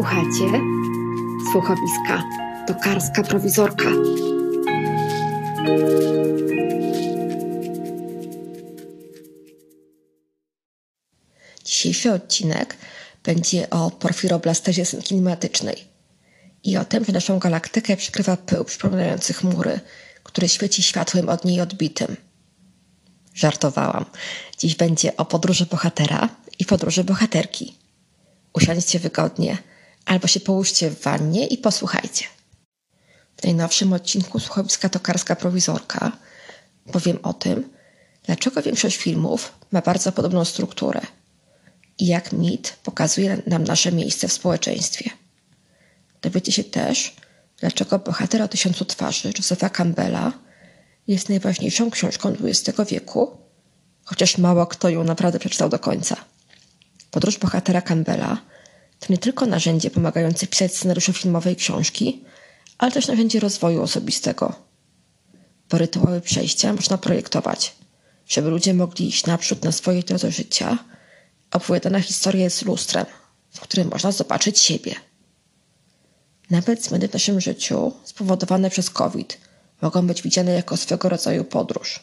Słuchajcie, słuchowiska, tokarska prowizorka. Dzisiejszy odcinek będzie o porfiroblastezie klimatycznej i o tym, że naszą galaktykę przykrywa pył przypominający chmury, który świeci światłem od niej odbitym. Żartowałam. Dziś będzie o podróży bohatera i podróży bohaterki. Usiądźcie wygodnie – albo się połóżcie w wannie i posłuchajcie. W najnowszym odcinku Słuchowiska Tokarska Prowizorka powiem o tym, dlaczego większość filmów ma bardzo podobną strukturę i jak mit pokazuje nam nasze miejsce w społeczeństwie. Dowiecie się też, dlaczego bohater o tysiącu twarzy Josepha Campbella jest najważniejszą książką XX wieku, chociaż mało kto ją naprawdę przeczytał do końca. Podróż bohatera Campbella to nie tylko narzędzie pomagające pisać scenariusze filmowe i książki, ale też narzędzie rozwoju osobistego. Bo rytuały przejścia można projektować, żeby ludzie mogli iść naprzód na swojej drodze życia. Opowiadana historia jest lustrem, w którym można zobaczyć siebie. Nawet zmiany w naszym życiu spowodowane przez COVID mogą być widziane jako swego rodzaju podróż.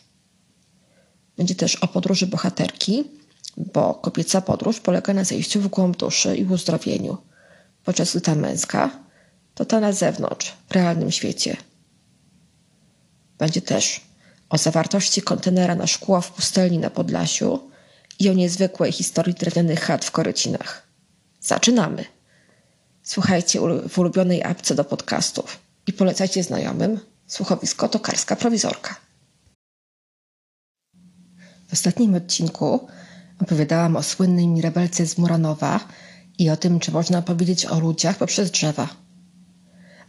Będzie też o podróży bohaterki, bo kobieca podróż polega na zejściu w głąb duszy i uzdrowieniu, podczas gdy ta męska to ta na zewnątrz, w realnym świecie. Będzie też o zawartości kontenera na szkło w pustelni na Podlasiu i o niezwykłej historii drewnianych chat w Korycinach. Zaczynamy! Słuchajcie w ulubionej apce do podcastów i polecajcie znajomym słuchowisko Tokarska Prowizorka. W ostatnim odcinku opowiadałam o słynnej Mirabelce z Muranowa i o tym, czy można powiedzieć o ludziach poprzez drzewa.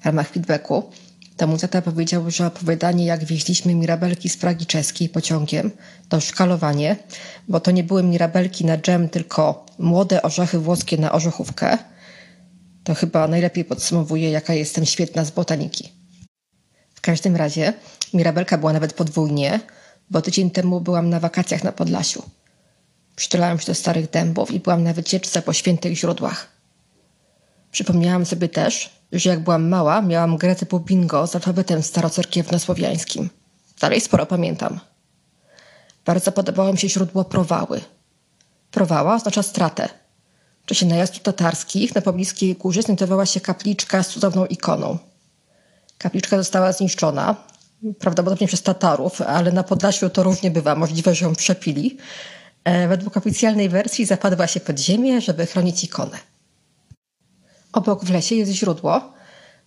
W ramach feedbacku to mój tata powiedział, że opowiadanie jak wieźliśmy mirabelki z Pragi czeskiej pociągiem to szkalowanie, bo to nie były mirabelki na dżem, tylko młode orzechy włoskie na orzechówkę. To chyba najlepiej podsumowuje, jaka jestem świetna z botaniki. W każdym razie mirabelka była nawet podwójnie, bo tydzień temu byłam na wakacjach na Podlasiu. Przytulałam się do starych dębów i byłam na wycieczce po świętych źródłach. Przypomniałam sobie też, że jak byłam mała, miałam grę typu bingo z alfabetem starocerkiewno-słowiańskim. Dalej sporo pamiętam. Bardzo podobało mi się źródło Prowały. Prowała oznacza stratę. W czasie najazdów tatarskich na pobliskiej górze znajdowała się kapliczka z cudowną ikoną. Kapliczka została zniszczona, prawdopodobnie przez Tatarów, ale na Podlasiu to różnie bywa, możliwe, że ją przepili. E, według oficjalnej wersji zapadła się pod ziemię, żeby chronić ikonę. Obok w lesie jest źródło,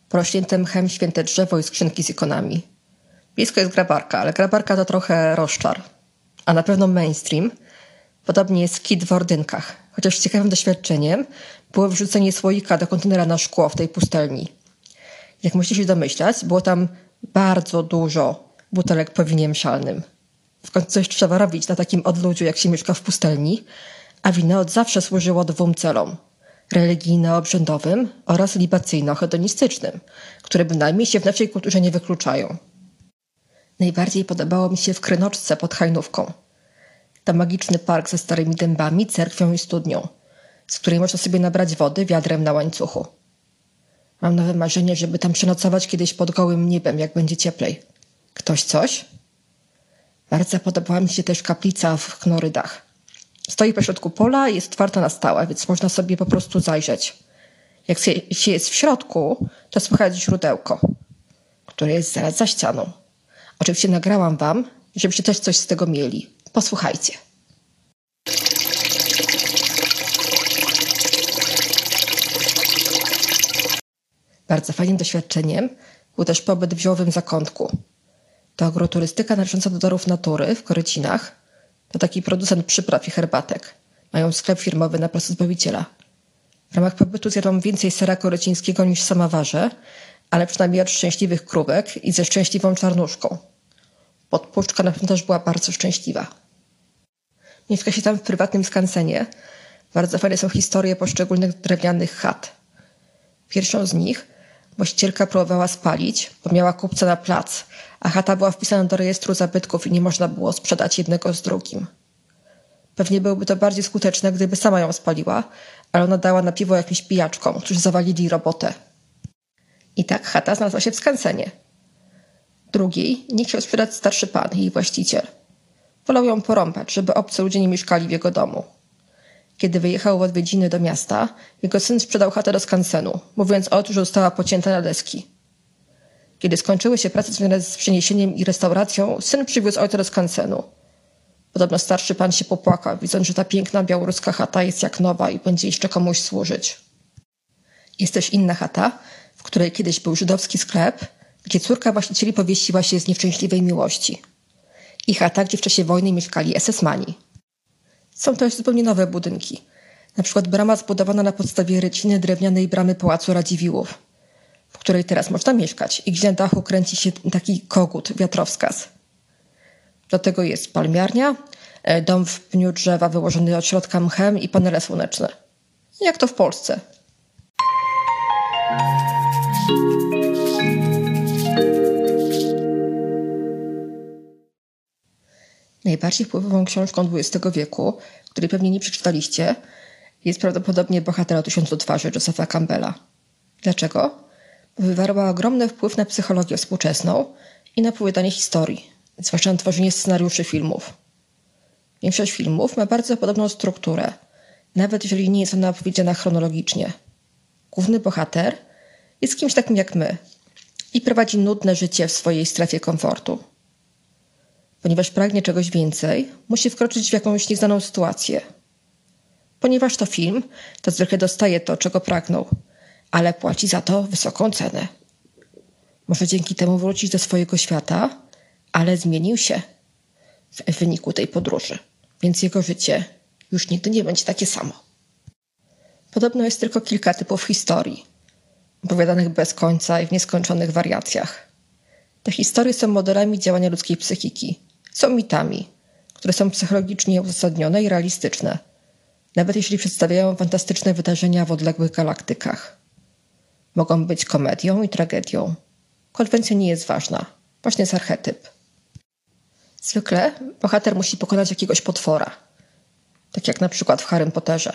porośnięte mchem święte drzewo i skrzynki z ikonami. Blisko jest grabarka, ale grabarka to trochę rozczar. A na pewno mainstream. Podobnie jest kit w ordynkach. Chociaż ciekawym doświadczeniem było wrzucenie słoika do kontenera na szkło w tej pustelni. Jak musicie się domyślać, było tam bardzo dużo butelek po winie mszalnym. W końcu coś trzeba robić na takim odludziu, jak się mieszka w pustelni, a wino od zawsze służyło dwóm celom – religijno-obrzędowym oraz libacyjno-hedonistycznym, które bynajmniej się w naszej kulturze nie wykluczają. Najbardziej podobało mi się w Krynoczce pod Hajnówką. To magiczny park ze starymi dębami, cerkwią i studnią, z której można sobie nabrać wody wiadrem na łańcuchu. Mam nowe marzenie, żeby tam przenocować kiedyś pod gołym niebem, jak będzie cieplej. Ktoś coś? Bardzo podobała mi się też kaplica w Knorydach. Stoi pośrodku pola i jest otwarta na stałe, więc można sobie po prostu zajrzeć. Jak się jest w środku, to słychać źródełko, które jest zaraz za ścianą. Oczywiście nagrałam wam, żebyście też coś z tego mieli. Posłuchajcie. Bardzo fajnym doświadczeniem był też pobyt w ziołowym zakątku. To agroturystyka należąca do darów natury w Korycinach, to taki producent przypraw i herbatek. Mają sklep firmowy na placu Zbawiciela. W ramach pobytu zjadłam więcej sera korycińskiego niż sama ważę, ale przynajmniej od szczęśliwych krówek i ze szczęśliwą czarnuszką. Podpuszczka na pewno też była bardzo szczęśliwa. Mieszka się tam w prywatnym skansenie. Bardzo fajne są historie poszczególnych drewnianych chat. Pierwszą z nich właścicielka próbowała spalić, bo miała kupca na plac, a chata była wpisana do rejestru zabytków i nie można było sprzedać jednego z drugim. Pewnie byłoby to bardziej skuteczne, gdyby sama ją spaliła, ale ona dała na piwo jakimś pijaczkom, którzy zawalili robotę. I tak chata znalazła się w skansenie. Drugiej nie chciał sprzedać starszy pan, jej właściciel. Wolał ją porąbać, żeby obcy ludzie nie mieszkali w jego domu. Kiedy wyjechał w odwiedziny do miasta, jego syn sprzedał chatę do skansenu, mówiąc o tym, że została pocięta na deski. Kiedy skończyły się prace związane z przeniesieniem i restauracją, syn przywiózł ojca do skansenu. Podobno starszy pan się popłakał, widząc, że ta piękna białoruska chata jest jak nowa i będzie jeszcze komuś służyć. Jest też inna chata, w której kiedyś był żydowski sklep, gdzie córka właścicieli powiesiła się z nieszczęśliwej miłości. I chata, gdzie w czasie wojny mieszkali SS-mani. Są też zupełnie nowe budynki. Na przykład brama zbudowana na podstawie ryciny drewnianej bramy Pałacu Radziwiłłów, w której teraz można mieszkać i gdzie na dachu kręci się taki kogut, wiatrowskaz. Do tego jest palmiarnia, e, dom w pniu drzewa wyłożony od środka mchem i panele słoneczne. Jak to w Polsce. Najbardziej wpływową książką XX wieku, której pewnie nie przeczytaliście, jest prawdopodobnie Bohater o tysiącu twarzy Josepha Campbella. Dlaczego? Bo wywarła ogromny wpływ na psychologię współczesną i na opowiadanie historii, zwłaszcza na tworzenie scenariuszy filmów. Większość filmów ma bardzo podobną strukturę, nawet jeżeli nie jest ona opowiedziana chronologicznie. Główny bohater jest kimś takim jak my i prowadzi nudne życie w swojej strefie komfortu. Ponieważ pragnie czegoś więcej, musi wkroczyć w jakąś nieznaną sytuację. Ponieważ to film, to zwykle dostaje to, czego pragnął, ale płaci za to wysoką cenę. Może dzięki temu wrócić do swojego świata, ale zmienił się w wyniku tej podróży, więc jego życie już nigdy nie będzie takie samo. Podobno jest tylko kilka typów historii, opowiadanych bez końca i w nieskończonych wariacjach. Te historie są modelami działania ludzkiej psychiki, są mitami, które są psychologicznie uzasadnione i realistyczne, nawet jeśli przedstawiają fantastyczne wydarzenia w odległych galaktykach. Mogą być komedią i tragedią. Konwencja nie jest ważna, właśnie jest archetyp. Zwykle bohater musi pokonać jakiegoś potwora, tak jak na przykład w Harrym Potterze.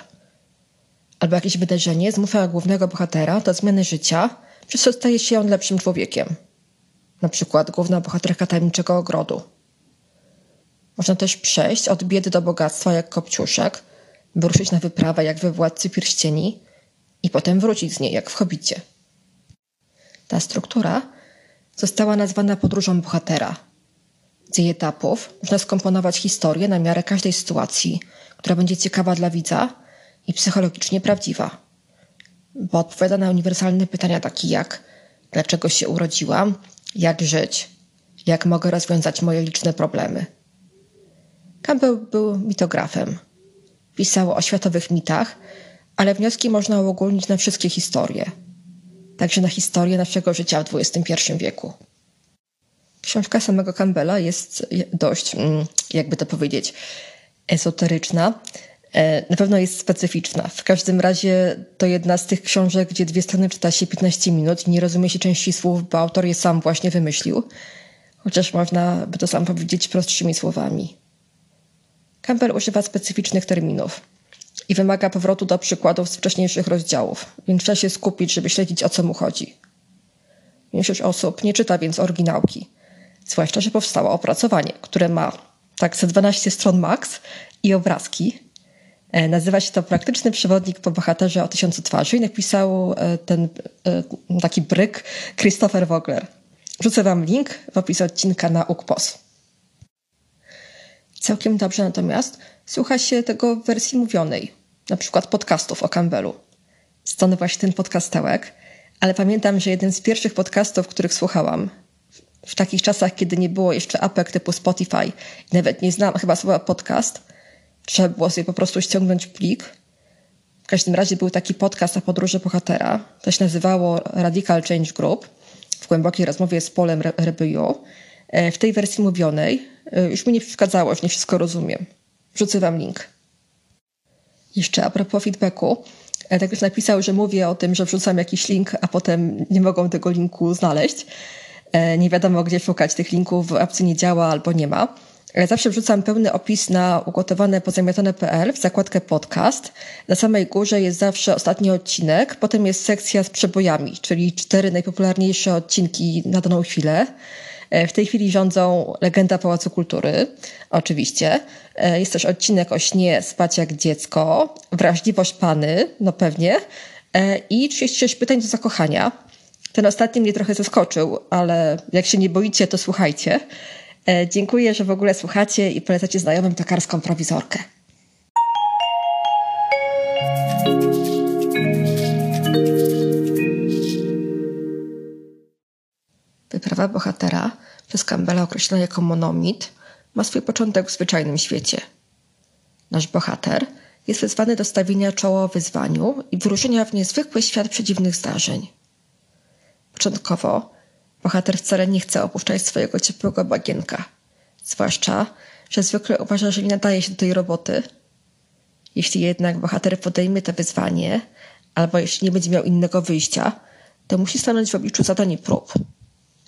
Albo jakieś wydarzenie zmusza głównego bohatera do zmiany życia, przez co staje się on lepszym człowiekiem. Na przykład główna bohaterka tajemniczego ogrodu. Można też przejść od biedy do bogactwa jak Kopciuszek, wyruszyć na wyprawę jak we Władcy Pierścieni i potem wrócić z niej jak w Hobicie. Ta struktura została nazwana podróżą bohatera – z jej etapów można skomponować historię na miarę każdej sytuacji, która będzie ciekawa dla widza i psychologicznie prawdziwa. Bo odpowiada na uniwersalne pytania takie jak dlaczego się urodziłam, jak żyć, jak mogę rozwiązać moje liczne problemy. Campbell był mitografem. Pisał o światowych mitach, ale wnioski można uogólnić na wszystkie historie, także na historię naszego życia w XXI wieku. Książka samego Campbella jest dość, mm, jakby to powiedzieć, esoteryczna. E, na pewno jest specyficzna. W każdym razie to jedna z tych książek, gdzie dwie strony czyta się 15 minut i nie rozumie się części słów, bo autor je sam właśnie wymyślił. Chociaż można by to sam powiedzieć prostszymi słowami. Campbell używa specyficznych terminów i wymaga powrotu do przykładów z wcześniejszych rozdziałów, więc trzeba się skupić, żeby śledzić o co mu chodzi. Większość osób nie czyta więc oryginałki Zwłaszcza, że powstało opracowanie, które ma tak ze 12 stron max i obrazki. E, nazywa się to Praktyczny przewodnik po bohaterze o tysiącu twarzy i napisał e, ten e, taki bryk Christopher Vogler. Wrzucę wam link w opisie odcinka na UKPOS. Całkiem dobrze natomiast słucha się tego w wersji mówionej, na przykład podcastów o Campbellu. Stąd właśnie ten podcastełek, ale pamiętam, że jeden z pierwszych podcastów, których słuchałam, w takich czasach, kiedy nie było jeszcze apek typu Spotify, nawet nie znam chyba słowa podcast, trzeba było sobie po prostu ściągnąć plik. W każdym razie był taki podcast o podróży bohatera. To się nazywało Radical Change Group w głębokiej rozmowie z Polem Rebyju. E, w tej wersji mówionej e, już mi nie przeszkadzało, już nie wszystko rozumiem. Wrzucę wam link. Jeszcze a propos feedbacku. E, tak już napisał, że mówię o tym, że wrzucam jakiś link, a potem nie mogą tego linku znaleźć. E, nie wiadomo, gdzie szukać tych linków, w apce nie działa albo nie ma. Zawsze wrzucam pełny opis na ugotowane pozamiatane.pl w zakładkę podcast. Na samej górze jest zawsze ostatni odcinek, potem jest sekcja z przebojami, czyli cztery najpopularniejsze odcinki na daną chwilę. E, w tej chwili rządzą Legenda Pałacu Kultury, oczywiście. E, jest też odcinek o śnie Spać jak dziecko, Wrażliwość Pany, no pewnie, e, i 36 pytań do zakochania. Ten ostatni mnie trochę zaskoczył, ale jak się nie boicie, to słuchajcie. Dziękuję, że w ogóle słuchacie i polecacie znajomym tokarską prowizorkę. Wyprawa bohatera, przez Campbella określona jako monomit, ma swój początek w zwyczajnym świecie. Nasz bohater jest wezwany do stawienia czoła wyzwaniu i wyruszenia w niezwykły świat przedziwnych zdarzeń. Początkowo bohater wcale nie chce opuszczać swojego ciepłego bagienka, zwłaszcza, że zwykle uważa, że nie nadaje się do tej roboty. Jeśli jednak bohater podejmie to wyzwanie, albo jeśli nie będzie miał innego wyjścia, to musi stanąć w obliczu zadań prób –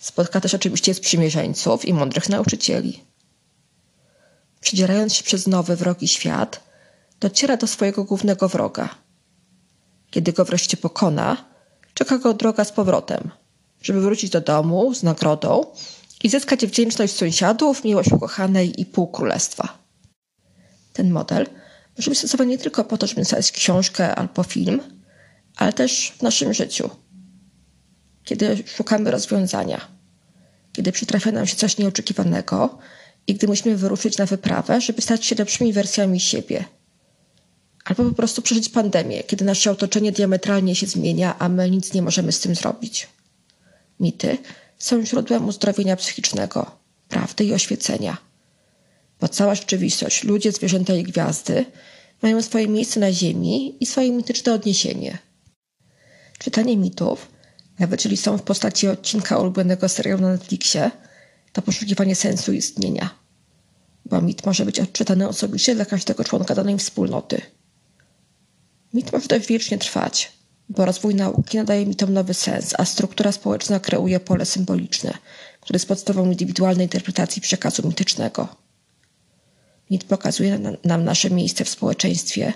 Spotka też oczywiście sprzymierzeńców i mądrych nauczycieli. Przedzierając się przez nowy, wrogi świat, dociera do swojego głównego wroga. Kiedy go wreszcie pokona, czeka go droga z powrotem, żeby wrócić do domu z nagrodą i zyskać wdzięczność sąsiadów, miłość ukochanej i pół królestwa. Ten model może być stosowany nie tylko po to, żeby napisać książkę albo film, ale też w naszym życiu – kiedy szukamy rozwiązania, kiedy przytrafia nam się coś nieoczekiwanego i gdy musimy wyruszyć na wyprawę, żeby stać się lepszymi wersjami siebie. Albo po prostu przeżyć pandemię, kiedy nasze otoczenie diametralnie się zmienia, a my nic nie możemy z tym zrobić. Mity są źródłem uzdrowienia psychicznego, prawdy i oświecenia. Bo cała rzeczywistość, ludzie, zwierzęta i gwiazdy mają swoje miejsce na Ziemi i swoje mityczne odniesienie. Czytanie mitów nawet jeżeli są w postaci odcinka ulubionego serialu na Netflixie, to poszukiwanie sensu istnienia. Bo mit może być odczytany osobiście dla każdego członka danej wspólnoty. Mit może też wiecznie trwać, bo rozwój nauki nadaje mitom nowy sens, a struktura społeczna kreuje pole symboliczne, które jest podstawą indywidualnej interpretacji przekazu mitycznego. Mit pokazuje nam nasze miejsce w społeczeństwie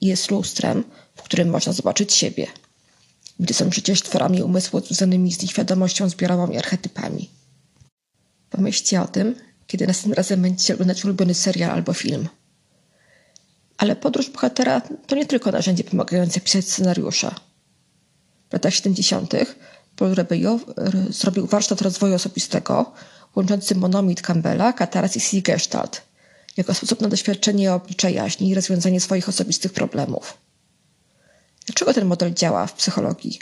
i jest lustrem, w którym można zobaczyć siebie gdy są przecież tworami umysłu związanymi z nieświadomością zbiorową i archetypami. Pomyślcie o tym, kiedy następnym razem będziecie oglądać ulubiony serial albo film. Ale podróż bohatera to nie tylko narzędzie pomagające pisać scenariusza. W latach 70. Paul Rebello zrobił warsztat rozwoju osobistego łączący monomit Campbella, katarzis i gestalt jako sposób na doświadczenie oblicza jaźni i rozwiązanie swoich osobistych problemów. Dlaczego ten model działa w psychologii?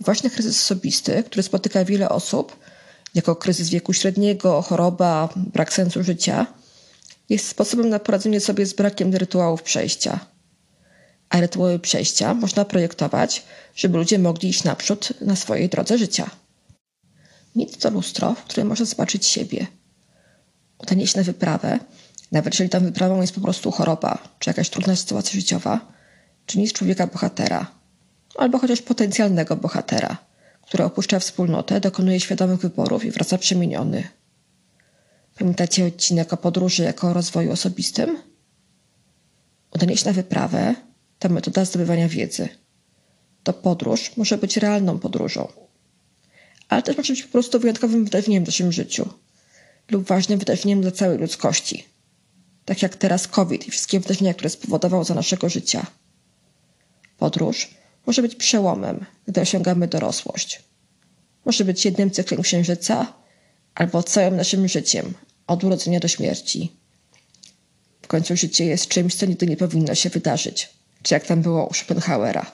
Właśnie kryzys osobisty, który spotyka wiele osób, jako kryzys wieku średniego, choroba, brak sensu życia, jest sposobem na poradzenie sobie z brakiem rytuałów przejścia. A rytuały przejścia można projektować, żeby ludzie mogli iść naprzód na swojej drodze życia. Mit to lustro, w którym można zobaczyć siebie. Udanie się na wyprawę, nawet jeżeli tam wyprawą jest po prostu choroba czy jakaś trudna sytuacja życiowa, czyni z człowieka bohatera, albo chociaż potencjalnego bohatera, który opuszcza wspólnotę, dokonuje świadomych wyborów i wraca przemieniony. Pamiętacie odcinek o podróży jako o rozwoju osobistym? Udanie się na wyprawę to metoda zdobywania wiedzy. To podróż może być realną podróżą, ale też może być po prostu wyjątkowym wydarzeniem w naszym życiu lub ważnym wydarzeniem dla całej ludzkości. Tak jak teraz COVID i wszystkie wydarzenia, które spowodował za naszego życia – Podróż może być przełomem, gdy osiągamy dorosłość. Może być jednym cyklem księżyca albo całym naszym życiem, od urodzenia do śmierci. W końcu życie jest czymś, co nigdy nie powinno się wydarzyć, czy jak tam było u Schopenhauera.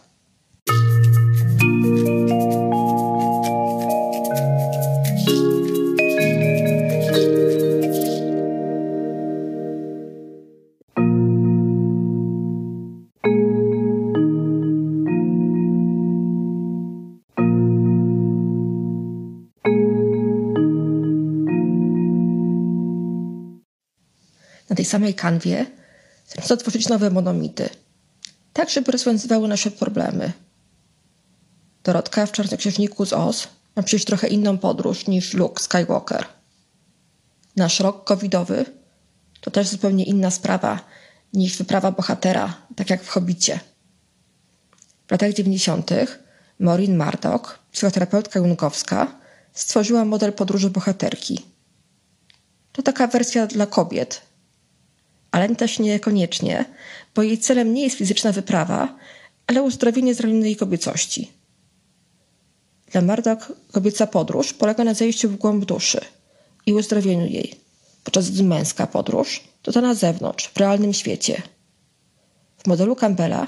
Tej samej kanwie chcę tworzyć nowe monomity, tak żeby rozwiązywały nasze problemy. Dorotka w Czarnoksiężniku z Oz ma przejść trochę inną podróż niż Luke Skywalker. Nasz rok covidowy To też zupełnie inna sprawa niż wyprawa bohatera, tak jak w Hobbicie. W latach 90. Maureen Murdoch, psychoterapeutka jungowska, stworzyła model podróży bohaterki. To taka wersja dla kobiet, ale też niekoniecznie, bo jej celem nie jest fizyczna wyprawa, ale uzdrowienie zranionej kobiecości. Dla Murdoch kobieca podróż polega na zejściu w głąb duszy i uzdrowieniu jej, podczas gdy męska podróż to ta na zewnątrz, w realnym świecie. W modelu Campbella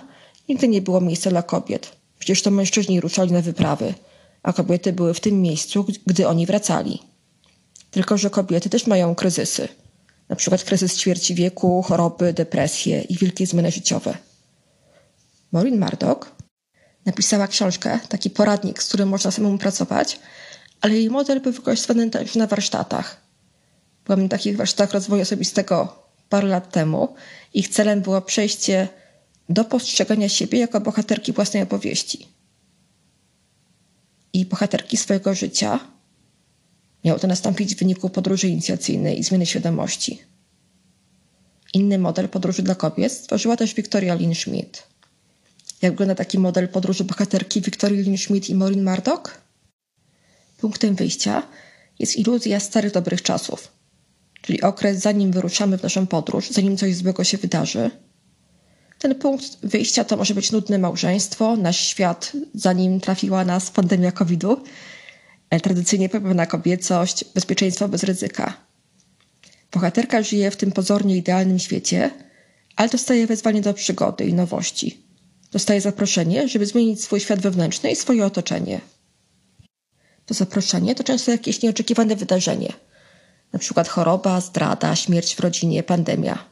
nigdy nie było miejsca dla kobiet, przecież to mężczyźni ruszali na wyprawy, a kobiety były w tym miejscu, gdy oni wracali. Tylko, że kobiety też mają kryzysy, na przykład kryzys ćwierci wieku, choroby, depresje i wielkie zmiany życiowe. Maureen Murdoch napisała książkę, taki poradnik, z którym można samemu pracować, ale jej model był wykorzystywany też na warsztatach. Byłam na takich warsztatach rozwoju osobistego parę lat temu. Ich celem było przejście do postrzegania siebie jako bohaterki własnej opowieści. I bohaterki swojego życia. Miało to nastąpić w wyniku podróży inicjacyjnej i zmiany świadomości. Inny model podróży dla kobiet stworzyła też Victoria Lynn Schmidt. Jak wygląda taki model podróży bohaterki Victoria Lynn Schmidt i Maureen Murdoch? Punktem wyjścia jest iluzja starych dobrych czasów, czyli okres zanim wyruszamy w naszą podróż, zanim coś złego się wydarzy. Ten punkt wyjścia to może być nudne małżeństwo, nasz świat, zanim trafiła nas pandemia COVID-u, tradycyjnie pełna kobiecość, bezpieczeństwo bez ryzyka. Bohaterka żyje w tym pozornie idealnym świecie, ale dostaje wezwanie do przygody i nowości. Dostaje zaproszenie, żeby zmienić swój świat wewnętrzny i swoje otoczenie. To zaproszenie to często jakieś nieoczekiwane wydarzenie, przykład choroba, zdrada, śmierć w rodzinie, pandemia.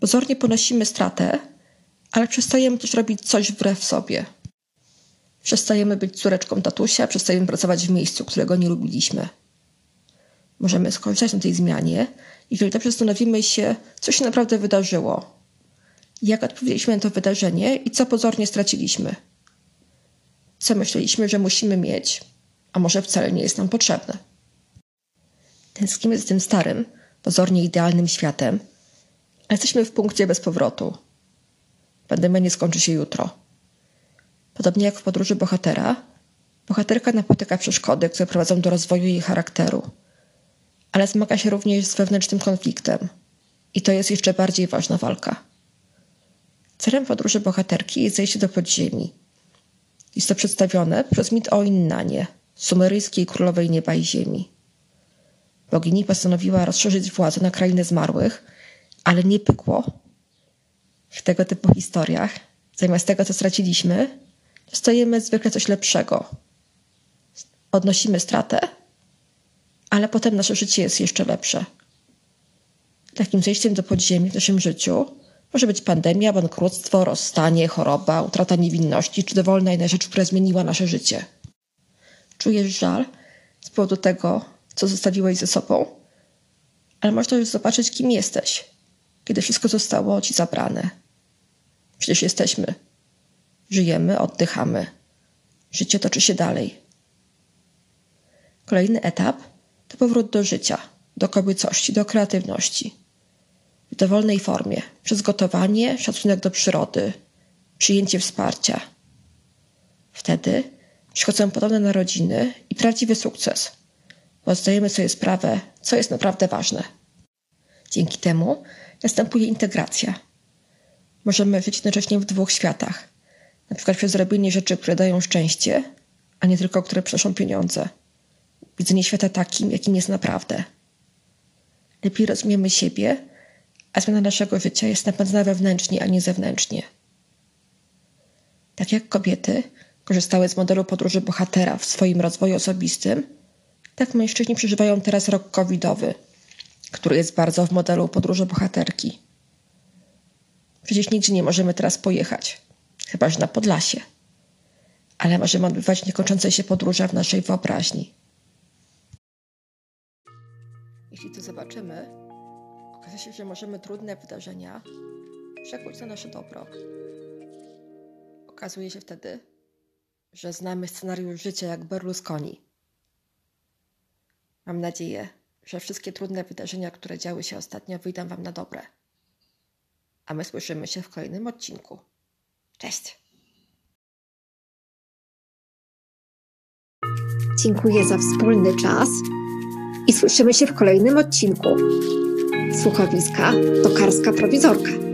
Pozornie ponosimy stratę, ale przestajemy też robić coś wbrew sobie. Przestajemy być córeczką tatusia, przestajemy pracować w miejscu, którego nie lubiliśmy. Możemy skorzystać na tej zmianie, jeżeli dobrze zastanowimy się, co się naprawdę wydarzyło, jak odpowiedzieliśmy na to wydarzenie i co pozornie straciliśmy. Co myśleliśmy, że musimy mieć, a może wcale nie jest nam potrzebne. Tęsknimy z tym starym, pozornie idealnym światem, ale jesteśmy w punkcie bez powrotu. Pandemia nie skończy się jutro. Podobnie jak w podróży bohatera, bohaterka napotyka przeszkody, które prowadzą do rozwoju jej charakteru, ale zmaga się również z wewnętrznym konfliktem. I to jest jeszcze bardziej ważna walka. Celem podróży bohaterki jest zejście do podziemi. Jest to przedstawione przez mit o Innanie, sumeryjskiej królowej nieba i ziemi. Bogini postanowiła rozszerzyć władzę na krainę zmarłych, ale nie pykło. W tego typu historiach, zamiast tego, co straciliśmy, dostajemy zwykle coś lepszego. Odnosimy stratę, ale potem nasze życie jest jeszcze lepsze. Takim zejściem do podziemi w naszym życiu może być pandemia, bankructwo, rozstanie, choroba, utrata niewinności czy dowolna inna rzecz, która zmieniła nasze życie. Czujesz żal z powodu tego, co zostawiłeś ze sobą, ale można już zobaczyć, kim jesteś, kiedy wszystko zostało ci zabrane. Przecież jesteśmy. Żyjemy, oddychamy. Życie toczy się dalej. Kolejny etap to powrót do życia, do kobiecości, do kreatywności. W dowolnej formie, przez gotowanie, szacunek do przyrody, przyjęcie wsparcia. Wtedy przychodzą podobne narodziny i prawdziwy sukces – bo zdajemy sobie sprawę, co jest naprawdę ważne. Dzięki temu następuje integracja. Możemy żyć jednocześnie w dwóch światach, na przykład przez robienie rzeczy, które dają szczęście, a nie tylko, które przynoszą pieniądze. Widzenie świata takim, jakim jest naprawdę. Lepiej rozumiemy siebie, a zmiana naszego życia jest napędzana wewnętrznie, a nie zewnętrznie. Tak jak kobiety korzystały z modelu podróży bohatera w swoim rozwoju osobistym, tak mężczyźni przeżywają teraz rok covidowy, który jest bardzo w modelu podróży bohaterki. Przecież nigdzie nie możemy teraz pojechać, chyba że na Podlasie. Ale możemy odbywać niekończące się podróże w naszej wyobraźni. Jeśli to zobaczymy, okaże się, że możemy trudne wydarzenia przekuć na nasze dobro. Okazuje się wtedy, że znamy scenariusz życia jak Berlusconi Mam nadzieję, że wszystkie trudne wydarzenia, które działy się ostatnio, wyjdą Wam na dobre. A my słyszymy się w kolejnym odcinku. Cześć! Dziękuję za wspólny czas i słyszymy się w kolejnym odcinku. Słuchowiska Tokarska Prowizorka.